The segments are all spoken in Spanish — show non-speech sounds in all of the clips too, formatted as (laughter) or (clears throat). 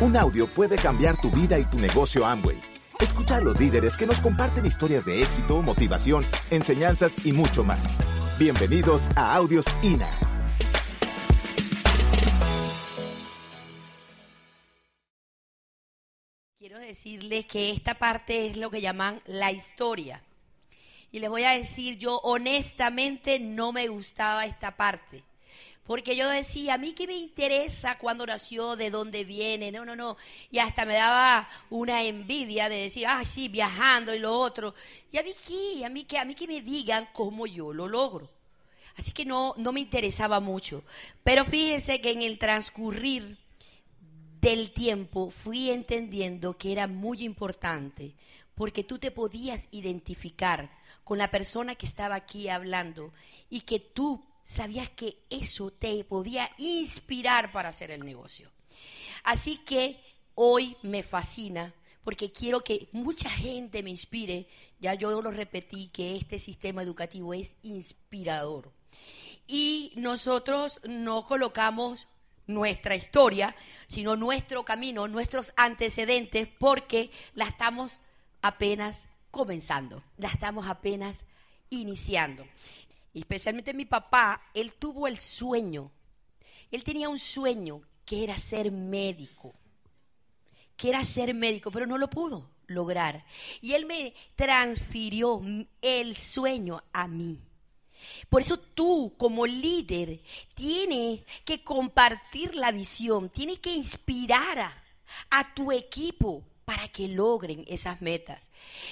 Un audio puede cambiar tu vida y tu negocio Amway. Escucha a los líderes que nos comparten historias de éxito, motivación, enseñanzas y mucho más. Bienvenidos a Audios INA. Quiero decirles que esta parte es lo que llaman la historia. Y les voy a decir, yo honestamente no me gustaba esta parte. Porque yo decía, a mí qué me interesa cuándo nació, de dónde viene, no, no, no. Y hasta me daba una envidia de decir, ah, sí, viajando y lo otro. Y a mí qué, a mí qué, a mí que me digan cómo yo lo logro. Así que no, no me interesaba mucho. Pero fíjense que en el transcurrir del tiempo fui entendiendo que era muy importante porque tú te podías identificar con la persona que estaba aquí hablando y que tú sabías que eso te podía inspirar para hacer el negocio. Así que hoy me fascina porque quiero que mucha gente me inspire. Ya yo lo repetí que este sistema educativo es inspirador. Y nosotros no colocamos nuestra historia, sino nuestro camino, nuestros antecedentes, porque la estamos apenas comenzando, la estamos apenas iniciando. Especialmente mi papá, él tuvo el sueño, él tenía un sueño que era ser médico, que era ser médico, pero no lo pudo lograr. Y él me transfirió el sueño a mí. Por eso tú como líder tienes que compartir la visión, tienes que inspirar a, a, tu equipo para que logren esas metas.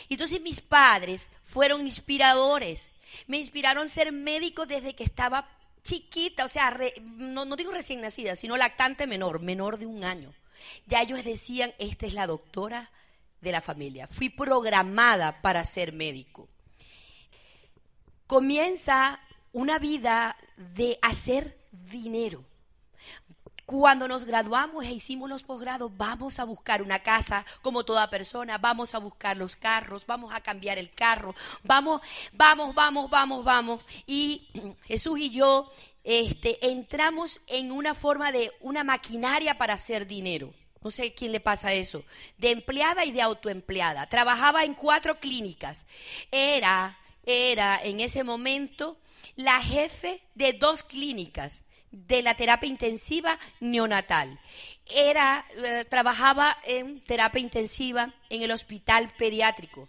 Entonces mis padres fueron inspiradores. Me inspiraron ser médico desde que estaba chiquita, o sea, no, no digo recién nacida, sino lactante menor, menor de un año. Ya ellos decían, esta es la doctora de la familia. Fui programada para ser médico comienza una vida de hacer dinero. Cuando nos graduamos e hicimos los posgrados, vamos a buscar una casa como toda persona, vamos a buscar los carros, vamos a cambiar el carro, vamos, vamos, vamos, vamos, vamos. Y (clears throat) Jesús y yo este, entramos en una forma de una maquinaria para hacer dinero. No sé quién le pasa eso. De empleada y de autoempleada. Trabajaba en cuatro clínicas. Era era en ese momento la jefe de dos clínicas de la terapia intensiva neonatal. Era, eh, trabajaba en terapia intensiva en el hospital pediátrico.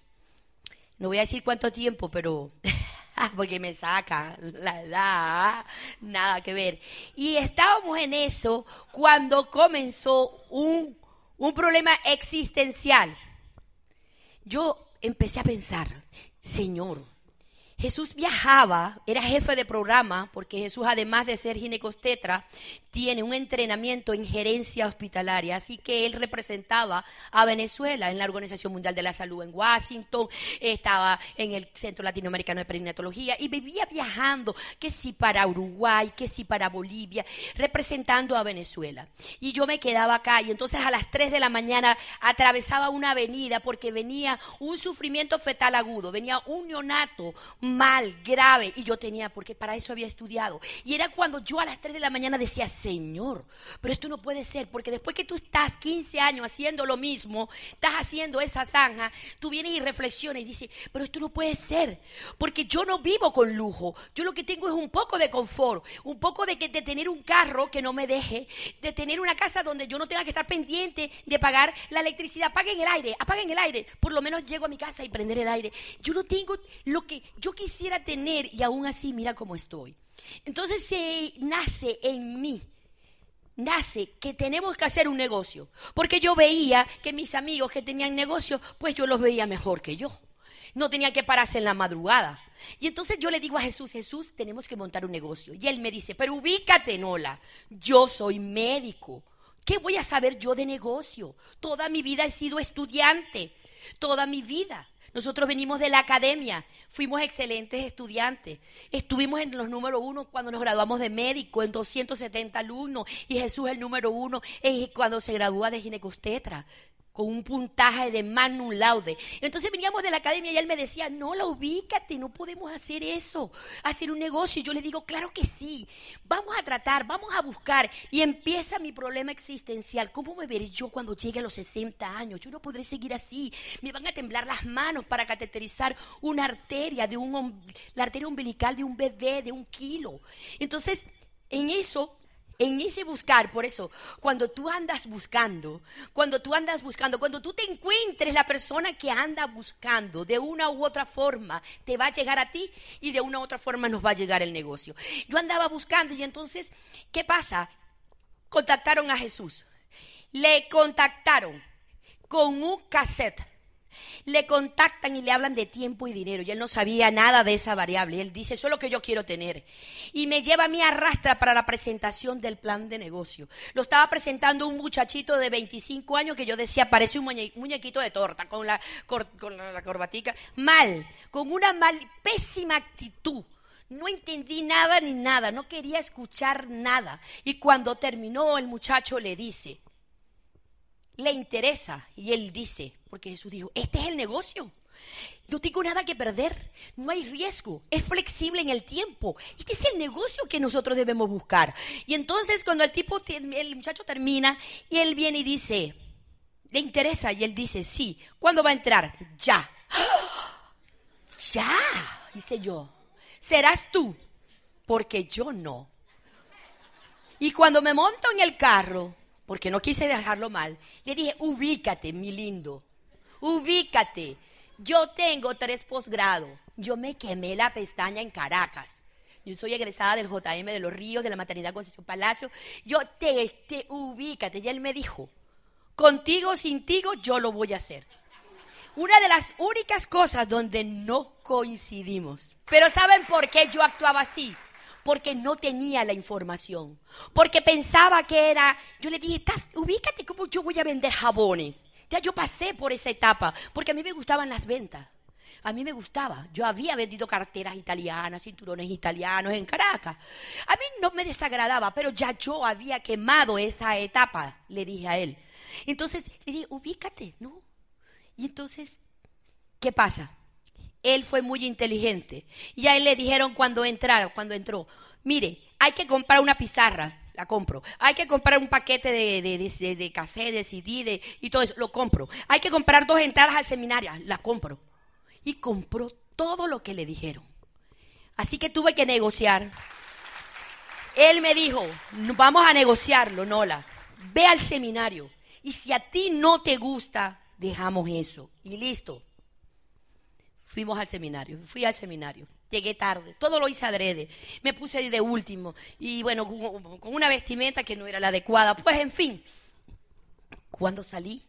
No voy a decir cuánto tiempo, pero (laughs) porque me saca la edad, nada que ver. Y estábamos en eso cuando comenzó un, un problema existencial. Yo empecé a pensar, Señor, Jesús viajaba, era jefe de programa, porque Jesús, además de ser ginecostetra, tiene un entrenamiento en gerencia hospitalaria, así que él representaba a Venezuela en la Organización Mundial de la Salud en Washington, estaba en el Centro Latinoamericano de Perinatología y vivía viajando, que si para Uruguay, que si para Bolivia, representando a Venezuela. Y yo me quedaba acá y entonces a las 3 de la mañana atravesaba una avenida porque venía un sufrimiento fetal agudo, venía un neonato mal, grave, y yo tenía, porque para eso había estudiado. Y era cuando yo a las 3 de la mañana decía, Señor, pero esto no puede ser, porque después que tú estás 15 años haciendo lo mismo, estás haciendo esa zanja, tú vienes y reflexionas y dices, pero esto no puede ser, porque yo no vivo con lujo, yo lo que tengo es un poco de confort, un poco de, de tener un carro que no me deje, de tener una casa donde yo no tenga que estar pendiente de pagar la electricidad, apaguen el aire, apaguen el aire, por lo menos llego a mi casa y prender el aire. Yo no tengo lo que yo quisiera tener y aún así mira cómo estoy. Entonces se nace en mí, nace que tenemos que hacer un negocio. Porque yo veía que mis amigos que tenían negocio, pues yo los veía mejor que yo. No tenía que pararse en la madrugada. Y entonces yo le digo a Jesús, Jesús, tenemos que montar un negocio. Y él me dice, pero ubícate, Nola, yo soy médico. ¿Qué voy a saber yo de negocio? Toda mi vida he sido estudiante, toda mi vida. Nosotros venimos de la academia, fuimos excelentes estudiantes. Estuvimos en los número uno cuando nos graduamos de médico, en 270 alumnos, y Jesús el número uno cuando se gradúa de ginecostetra. Con un puntaje de magnum laude. Entonces veníamos de la academia y él me decía, no, la ubícate, no podemos hacer eso, hacer un negocio. Y yo le digo, claro que sí, vamos a tratar, vamos a buscar. Y empieza mi problema existencial. ¿Cómo me veré yo cuando llegue a los 60 años? Yo no podré seguir así. Me van a temblar las manos para cateterizar una arteria, de un, la arteria umbilical de un bebé de un kilo. Entonces, en eso en ese buscar, por eso, cuando tú andas buscando, cuando tú andas buscando, cuando tú te encuentres la persona que anda buscando, de una u otra forma, te va a llegar a ti y de una u otra forma nos va a llegar el negocio. Yo andaba buscando y entonces, ¿qué pasa? Contactaron a Jesús. Le contactaron con un cassette le contactan y le hablan de tiempo y dinero. Y él no sabía nada de esa variable. Él dice, eso es lo que yo quiero tener. Y me lleva a mí arrastra para la presentación del plan de negocio. Lo estaba presentando un muchachito de 25 años que yo decía, parece un muñequito de torta con la, la corbatica. Mal, con una mal, pésima actitud. No entendí nada ni nada, no quería escuchar nada. Y cuando terminó, el muchacho le dice, le interesa. Y él dice, porque Jesús dijo, este es el negocio. No tengo nada que perder, no hay riesgo, es flexible en el tiempo. Este es el negocio que nosotros debemos buscar. Y entonces cuando el tipo, el muchacho termina y él viene y dice, ¿le interesa? Y él dice, sí. ¿Cuándo va a entrar? Ya. Ya, dice yo. Serás tú, porque yo no. Y cuando me monto en el carro, porque no quise dejarlo mal, le dije, ubícate, mi lindo, ubícate. Yo tengo tres posgrados. Yo me quemé la pestaña en Caracas. Yo soy egresada del JM de los Ríos, de la Maternidad Concepción Palacio. Yo te, te ubícate. Y él me dijo, contigo, sin tigo, yo lo voy a hacer. Una de las únicas cosas donde no coincidimos. Pero ¿saben por qué yo actuaba así? Porque no tenía la información, porque pensaba que era, yo le dije, ubícate cómo yo voy a vender jabones. Ya yo pasé por esa etapa, porque a mí me gustaban las ventas. A mí me gustaba. Yo había vendido carteras italianas, cinturones italianos en Caracas. A mí no me desagradaba, pero ya yo había quemado esa etapa, le dije a él. Entonces le dije, ubícate, ¿no? Y entonces, ¿qué pasa? Él fue muy inteligente. Y a él le dijeron cuando entraron, cuando entró, mire, hay que comprar una pizarra, la compro. Hay que comprar un paquete de, de, de, de cassette, de CD, y todo eso, lo compro. Hay que comprar dos entradas al seminario, la compro. Y compró todo lo que le dijeron. Así que tuve que negociar. Él me dijo, vamos a negociarlo, Nola. Ve al seminario. Y si a ti no te gusta, dejamos eso. Y listo. Fuimos al seminario, fui al seminario, llegué tarde, todo lo hice adrede, me puse de último y bueno, con una vestimenta que no era la adecuada. Pues en fin, cuando salí,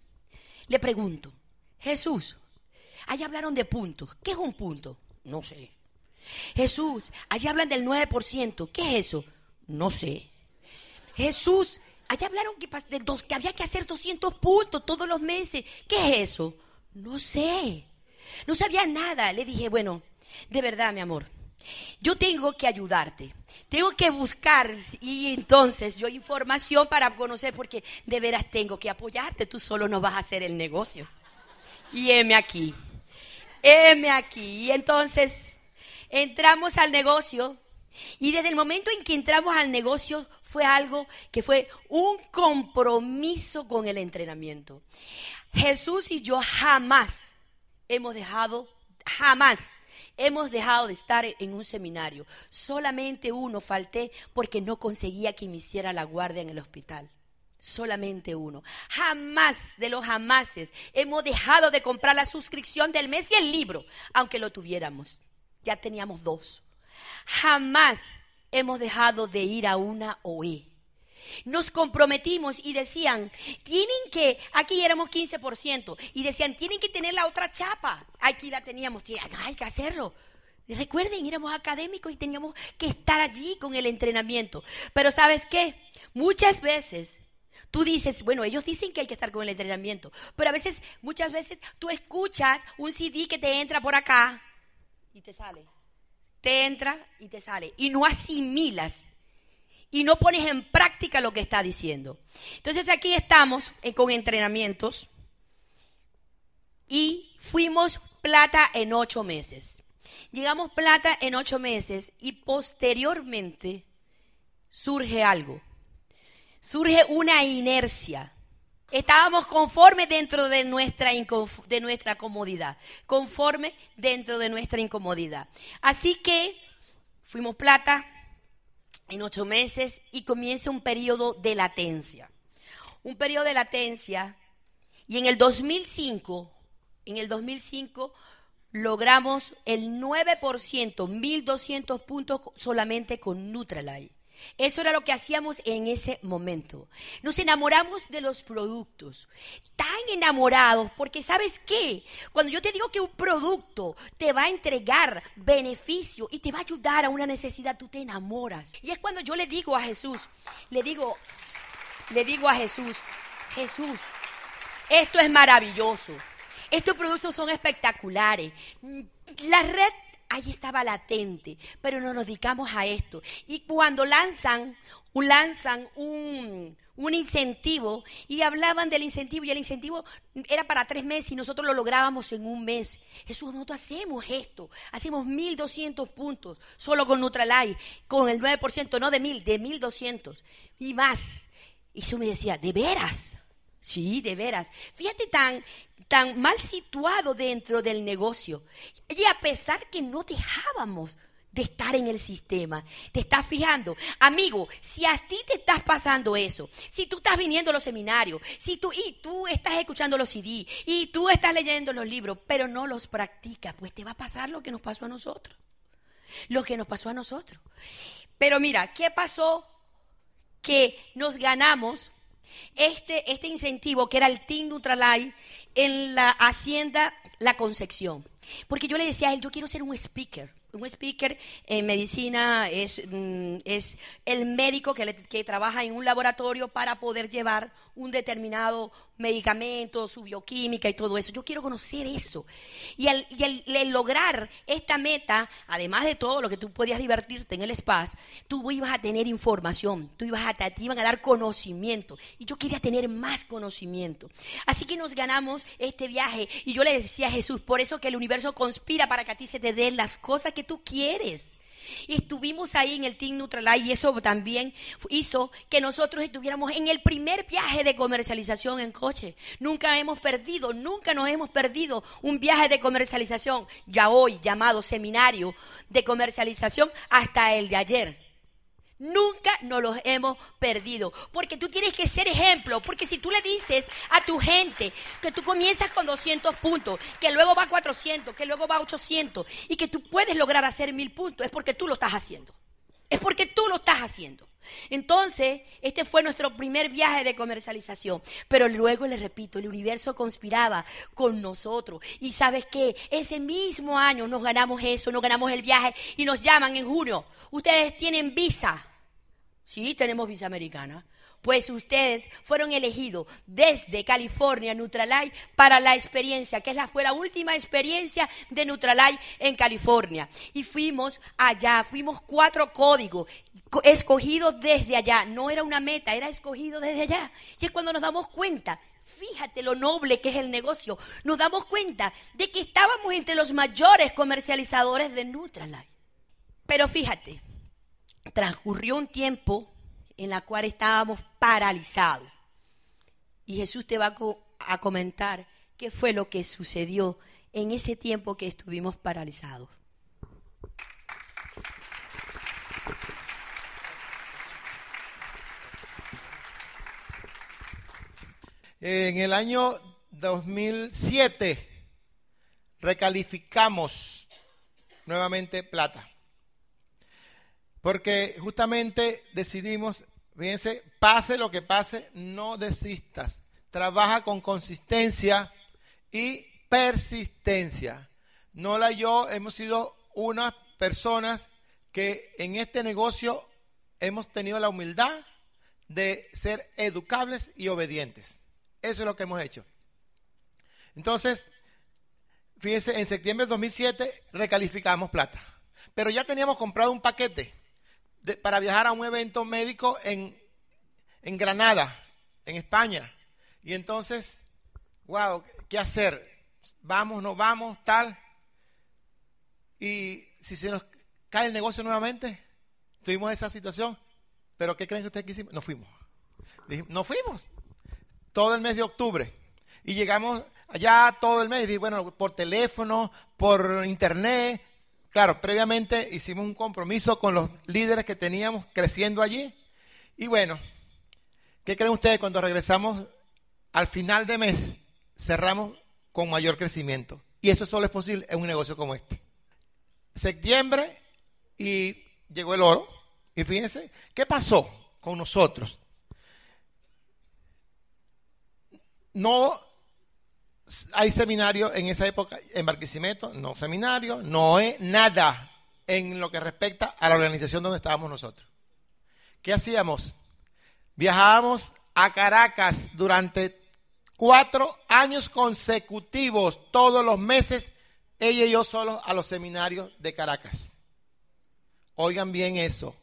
le pregunto, Jesús, allá hablaron de puntos, ¿qué es un punto? No sé. Jesús, allá hablan del 9%, ¿qué es eso? No sé. Jesús, allá hablaron que, de dos, que había que hacer 200 puntos todos los meses, ¿qué es eso? No sé. No sabía nada. Le dije, bueno, de verdad, mi amor, yo tengo que ayudarte. Tengo que buscar y entonces yo información para conocer porque de veras tengo que apoyarte. Tú solo no vas a hacer el negocio. Y heme aquí. Heme aquí. Y entonces entramos al negocio y desde el momento en que entramos al negocio fue algo que fue un compromiso con el entrenamiento. Jesús y yo jamás hemos dejado, jamás hemos dejado de estar en un seminario. Solamente uno falté porque no conseguía que me hiciera la guardia en el hospital. Solamente uno. Jamás de los jamases hemos dejado de comprar la suscripción del mes y el libro, aunque lo tuviéramos. Ya teníamos dos. Jamás hemos dejado de ir a una OE nos comprometimos y decían, tienen que, aquí éramos 15%, y decían, tienen que tener la otra chapa. Aquí la teníamos, hay que hacerlo. Recuerden, éramos académicos y teníamos que estar allí con el entrenamiento. Pero ¿sabes qué? Muchas veces tú dices, bueno, ellos dicen que hay que estar con el entrenamiento, pero a veces, muchas veces tú escuchas un CD que te entra por acá y te sale. Te entra y te sale. Y no asimilas y no pones en práctica lo que está diciendo. Entonces aquí estamos eh, con entrenamientos y fuimos plata en ocho meses. Llegamos plata en ocho meses y posteriormente surge algo. Surge una inercia. Estábamos conformes dentro de nuestra, de nuestra comodidad. Conforme dentro de nuestra incomodidad. Así que fuimos plata en ocho meses y comienza un periodo de latencia. Un periodo de latencia. Y en el 2005, en el 2005 logramos el 9%, 1.200 puntos solamente con Nutralite. Eso era lo que hacíamos en ese momento. Nos enamoramos de los productos. Tan enamorados, porque ¿sabes qué? Cuando yo te digo que un producto te va a entregar beneficio y te va a ayudar a una necesidad, tú te enamoras. Y es cuando yo le digo a Jesús, le digo, le digo a Jesús, Jesús, esto es maravilloso. Estos productos son espectaculares. La red ahí estaba latente, pero no nos dedicamos a esto. Y cuando lanzan, lanzan un, un incentivo y hablaban del incentivo y el incentivo era para tres meses y nosotros lo lográbamos en un mes. Eso nosotros hacemos esto, hacemos 1.200 puntos solo con Nutralite, con el 9%, no de 1.000, de 1.200 y más. Y yo me decía, ¿de veras? Sí, de veras. Fíjate tan, tan mal situado dentro del negocio. Y a pesar que no dejábamos de estar en el sistema. ¿Te estás fijando? Amigo, si a ti te estás pasando eso, si tú estás viniendo a los seminarios, si tú y tú estás escuchando los CD y tú estás leyendo los libros, pero no los practicas, pues te va a pasar lo que nos pasó a nosotros. Lo que nos pasó a nosotros. Pero mira, ¿qué pasó? Que nos ganamos este, este incentivo que era el Team Nutralite en la Hacienda La Concepción. Porque yo le decía a él, yo quiero ser un speaker. Un speaker en medicina es, mm, es el médico que, que trabaja en un laboratorio para poder llevar un determinado medicamento, su bioquímica y todo eso. Yo quiero conocer eso. Y al, lograr esta meta, además de todo lo que tú podías divertirte en el espacio, tú ibas a tener información, tú ibas a, te iban a dar conocimiento. Y yo quería tener más conocimiento. Así que nos ganamos este viaje. Y yo le decía a Jesús, por eso que el universo conspira para que a ti se te den las cosas que tú quieres. Estuvimos ahí en el Team Nutralight y eso también hizo que nosotros estuviéramos en el primer viaje de comercialización en coche. Nunca hemos perdido, nunca nos hemos perdido un viaje de comercialización, ya hoy llamado seminario de comercialización, hasta el de ayer. Nunca nos los hemos perdido. Porque tú tienes que ser ejemplo. Porque si tú le dices a tu gente que tú comienzas con 200 puntos, que luego va a 400, que luego va a 800 y que tú puedes lograr hacer mil puntos, es porque tú lo estás haciendo. Es porque tú lo estás haciendo. Entonces, este fue nuestro primer viaje de comercialización. Pero luego, le repito, el universo conspiraba con nosotros. Y sabes qué, ese mismo año nos ganamos eso, nos ganamos el viaje y nos llaman en junio. Ustedes tienen visa Sí, tenemos visa americana. Pues ustedes fueron elegidos desde California, Nutralite, para la experiencia, que fue la última experiencia de Nutralite en California. Y fuimos allá, fuimos cuatro códigos escogidos desde allá. No era una meta, era escogido desde allá. Y es cuando nos damos cuenta fíjate lo noble que es el negocio, nos damos cuenta de que estábamos entre los mayores comercializadores de Nutralite. Pero fíjate, transcurrió un tiempo en la cual estábamos paralizados. Y Jesús te va a, comentar qué fue lo que sucedió en ese tiempo que estuvimos paralizados. En el año 2007 recalificamos nuevamente plata. Porque justamente decidimos, fíjense, pase lo que pase, no desistas. Trabaja con consistencia y persistencia. Nola y yo hemos sido unas personas que en este negocio hemos tenido la humildad de ser educables y obedientes. Eso es lo que hemos hecho. Entonces, fíjense, en septiembre de 2007 recalificamos plata. Pero ya teníamos comprado un paquete para viajar a un evento médico en, en Granada, en España. Y entonces, wow, ¿qué hacer? vamos, no vamos, tal. Y si se nos cae el negocio nuevamente, tuvimos esa situación, pero ¿qué creen que ustedes que hicimos? Nos fuimos. nos fuimos. Todo el mes de octubre. Y llegamos allá todo el mes. Y bueno, por teléfono, por internet. Claro, previamente hicimos un compromiso con los líderes que teníamos creciendo allí. Y bueno, ¿qué creen ustedes cuando regresamos al final de mes? Cerramos con mayor crecimiento. Y eso solo es posible en un negocio como este. Septiembre y llegó el oro. Y fíjense, ¿qué pasó con nosotros? No hay seminario en esa época en Barquisimeto, no seminario, no hay nada en lo que respecta a la organización donde estábamos nosotros. ¿Qué hacíamos? Viajábamos a Caracas durante cuatro años consecutivos, todos los meses, ella y yo solos a los seminarios de Caracas. Oigan bien eso.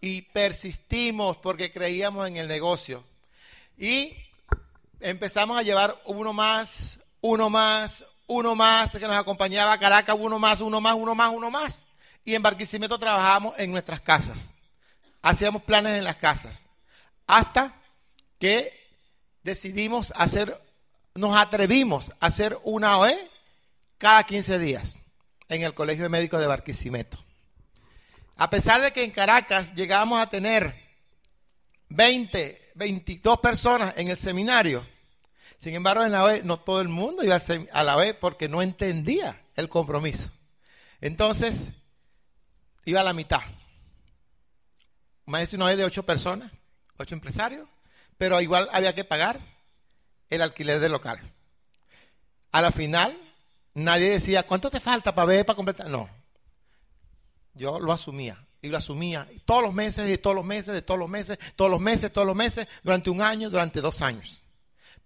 Y persistimos porque creíamos en el negocio. Y empezamos a llevar uno más, uno más, uno más, que nos acompañaba a Caracas, uno más, uno más, uno más, uno más. Y en Barquisimeto trabajábamos en nuestras casas. Hacíamos planes en las casas. Hasta que decidimos hacer, nos atrevimos a hacer una OE cada 15 días en el Colegio de Médicos de Barquisimeto. A pesar de que en Caracas llegábamos a tener 20, 22 personas en el seminario, sin embargo en la OE no todo el mundo iba a la OE porque no entendía el compromiso. Entonces, iba a la mitad. Maestro una OE de 8 personas, 8 empresarios, pero igual había que pagar el alquiler del local. A la final, nadie decía, ¿cuánto te falta para ver, para completar? No. Yo lo asumía, y lo asumía todos los meses, y todos los meses, de todos los meses, todos los meses, todos los meses, durante un año, durante dos años.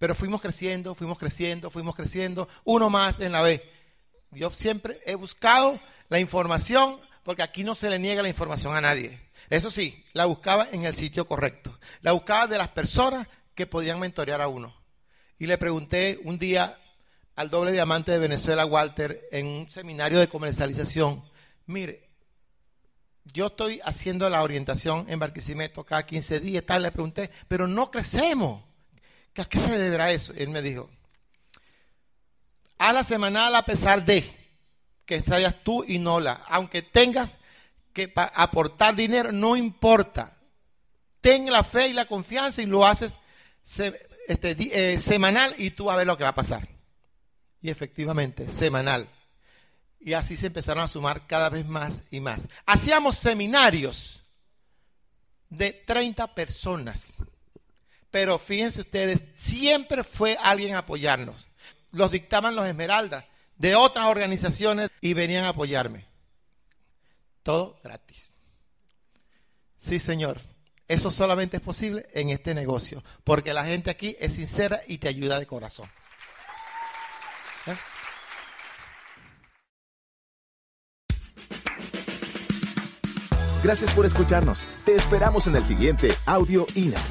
Pero fuimos creciendo, fuimos creciendo, fuimos creciendo, uno más en la vez. Yo siempre he buscado la información, porque aquí no se le niega la información a nadie. Eso sí, la buscaba en el sitio correcto. La buscaba de las personas que podían mentorear a uno. Y le pregunté un día al doble diamante de Venezuela, Walter, en un seminario de comercialización, mire, yo estoy haciendo la orientación en Barquisimeto cada 15 días, tal, le pregunté, pero no crecemos. ¿A qué se deberá eso? Él me dijo, a la semanal a pesar de que estés tú y no la, aunque tengas que aportar dinero, no importa. Ten la fe y la confianza y lo haces este, eh, semanal y tú a ver lo que va a pasar. Y efectivamente, semanal. Y así se empezaron a sumar cada vez más y más. Hacíamos seminarios de 30 personas. Pero fíjense ustedes, siempre fue alguien a apoyarnos. Los dictaban los Esmeraldas de otras organizaciones y venían a apoyarme. Todo gratis. Sí, Señor. Eso solamente es posible en este negocio, porque la gente aquí es sincera y te ayuda de corazón. ¿Eh? Gracias por escucharnos. Te esperamos en el siguiente Audio INA.